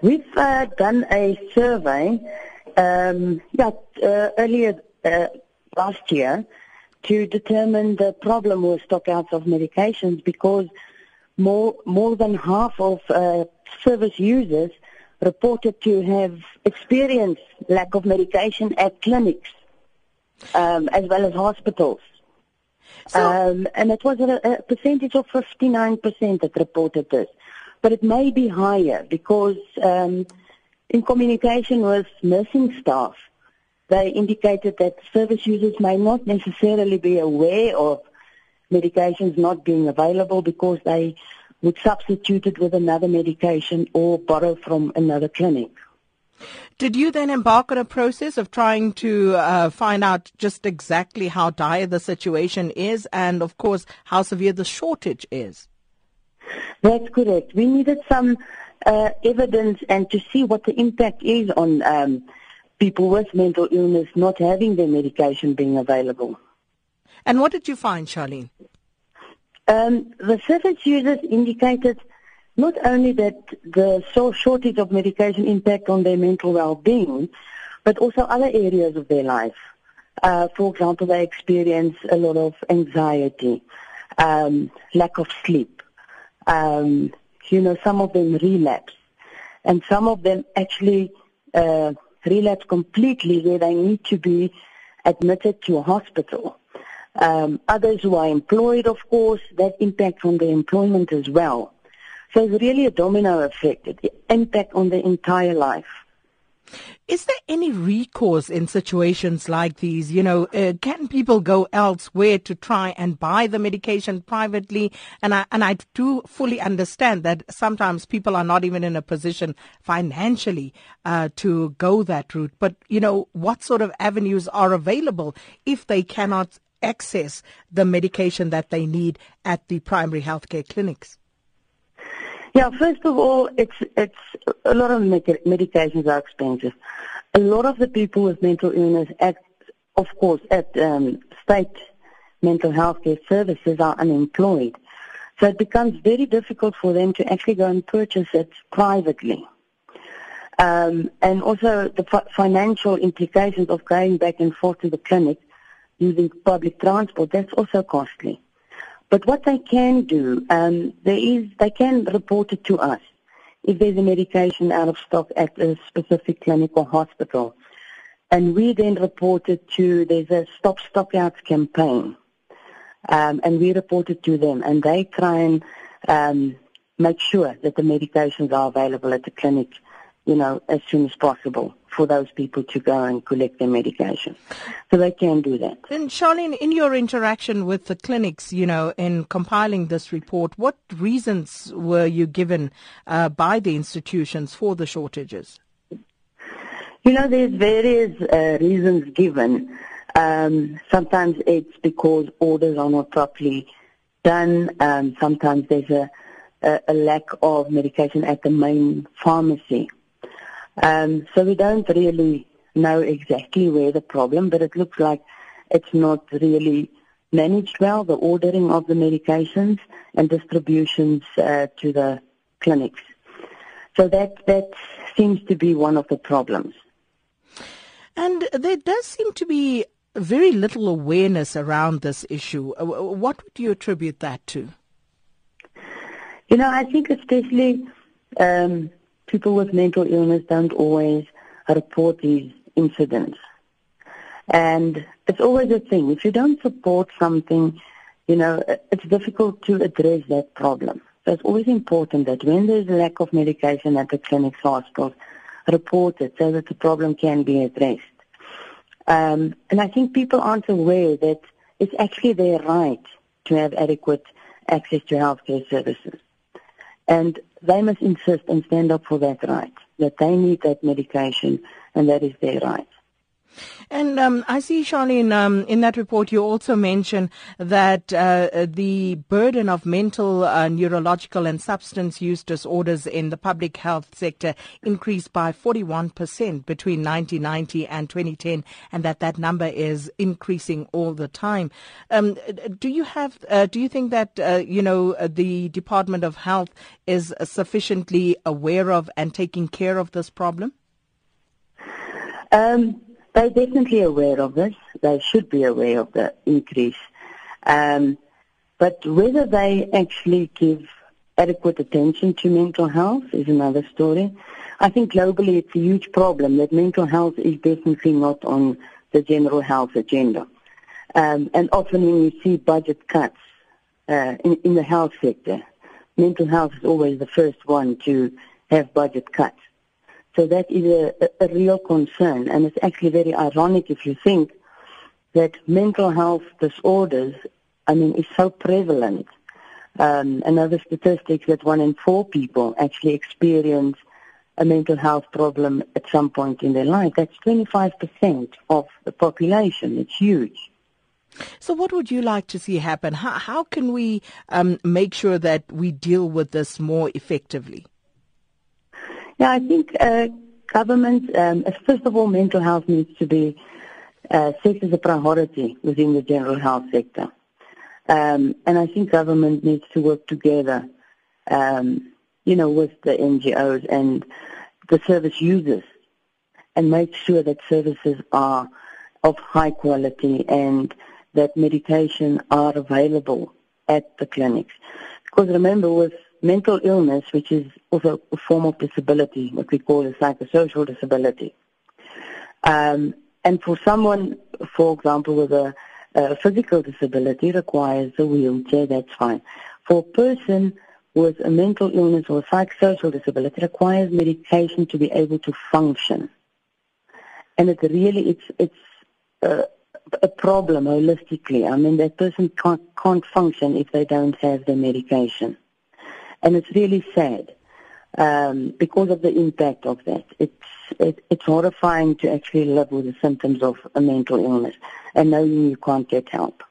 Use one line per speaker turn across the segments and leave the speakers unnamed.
We've uh, done a survey um, yeah, uh, earlier uh, last year to determine the problem with stockouts of medications because more more than half of uh, service users reported to have experienced lack of medication at clinics um, as well as hospitals. So, um, and it was a, a percentage of 59% that reported this. But it may be higher because um, in communication with nursing staff, they indicated that service users may not necessarily be aware of medications not being available because they would substitute it with another medication or borrow from another clinic.
Did you then embark on a process of trying to uh, find out just exactly how dire the situation is and, of course, how severe the shortage is?
That's correct. We needed some uh, evidence and to see what the impact is on um, people with mental illness not having their medication being available.
And what did you find, Charlene?
Um, the service users indicated not only that the shortage of medication impact on their mental well-being, but also other areas of their life. Uh, for example, they experience a lot of anxiety, um, lack of sleep. Um, you know, some of them relapse, and some of them actually uh, relapse completely, where they need to be admitted to a hospital. Um, others who are employed, of course, that impacts on their employment as well. So it's really a domino effect, the impact on the entire life.
Is there any recourse in situations like these? You know, uh, can people go elsewhere to try and buy the medication privately? And I and I do fully understand that sometimes people are not even in a position financially uh, to go that route. But you know, what sort of avenues are available if they cannot access the medication that they need at the primary healthcare clinics?
Yeah, first of all, it's it's a lot of medications are expensive. A lot of the people with mental illness, at of course, at um, state mental health care services are unemployed, so it becomes very difficult for them to actually go and purchase it privately. Um, and also the financial implications of going back and forth to the clinic using public transport, that's also costly. But what they can do, um, there is, they can report it to us if there's a medication out of stock at a specific clinic or hospital. And we then report it to, there's a Stop Stockouts campaign. Um, and we report it to them and they try and um, make sure that the medications are available at the clinic, you know, as soon as possible for those people to go and collect their medication. So they can do that.
And Charlene, in your interaction with the clinics, you know, in compiling this report, what reasons were you given uh, by the institutions for the shortages?
You know, there's various uh, reasons given. Um, sometimes it's because orders are not properly done. Um, sometimes there's a, a, a lack of medication at the main pharmacy. Um, so we don't really know exactly where the problem, but it looks like it's not really managed well, the ordering of the medications and distributions uh, to the clinics. So that, that seems to be one of the problems.
And there does seem to be very little awareness around this issue. Uh, what would you attribute that to?
You know, I think especially um, people with mental illness don't always report these incidents. And it's always a thing. If you don't support something, you know, it's difficult to address that problem. So it's always important that when there's a lack of medication at the clinics, hospitals, report it so that the problem can be addressed. Um, and I think people aren't aware that it's actually their right to have adequate access to healthcare services. And they must insist and stand up for that right, that they need that medication and that is their right.
And um, I see, Charlene, um, in that report, you also mention that uh, the burden of mental, uh, neurological, and substance use disorders in the public health sector increased by 41% between 1990 and 2010, and that that number is increasing all the time. Um, do you have? Uh, do you think that uh, you know the Department of Health is sufficiently aware of and taking care of this problem?
Um, they're definitely aware of this. They should be aware of the increase. Um, but whether they actually give adequate attention to mental health is another story. I think globally it's a huge problem that mental health is definitely not on the general health agenda. Um, and often when you see budget cuts uh, in, in the health sector, mental health is always the first one to have budget cuts. So that is a, a real concern, and it's actually very ironic if you think that mental health disorders, I mean, is so prevalent. Um, another statistic that one in four people actually experience a mental health problem at some point in their life. That's 25% of the population. It's huge.
So, what would you like to see happen? How, how can we um, make sure that we deal with this more effectively?
Yeah, I think uh, government, um, first of all, mental health needs to be uh, set as a priority within the general health sector. Um, and I think government needs to work together, um, you know, with the NGOs and the service users and make sure that services are of high quality and that medication are available at the clinics. Because remember, with mental illness, which is also a form of disability, what we call a psychosocial disability. Um, and for someone, for example, with a, a physical disability requires a wheelchair, that's fine. For a person with a mental illness or psychosocial disability requires medication to be able to function. And it really, it's, it's a problem holistically. I mean, that person can't, can't function if they don't have the medication. And it's really sad um, because of the impact of that. It's it, it's horrifying to actually live with the symptoms of a mental illness and knowing you can't get help.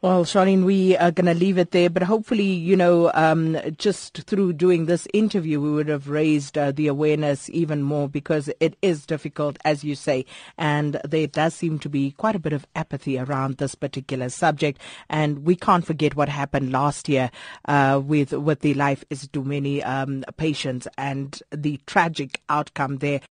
Well, Charlene, we are going to leave it there, but hopefully, you know, um, just through doing this interview, we would have raised uh, the awareness even more because it is difficult, as you say, and there does seem to be quite a bit of apathy around this particular subject. And we can't forget what happened last year uh, with with the Life Esidimeni um, patients and the tragic outcome there.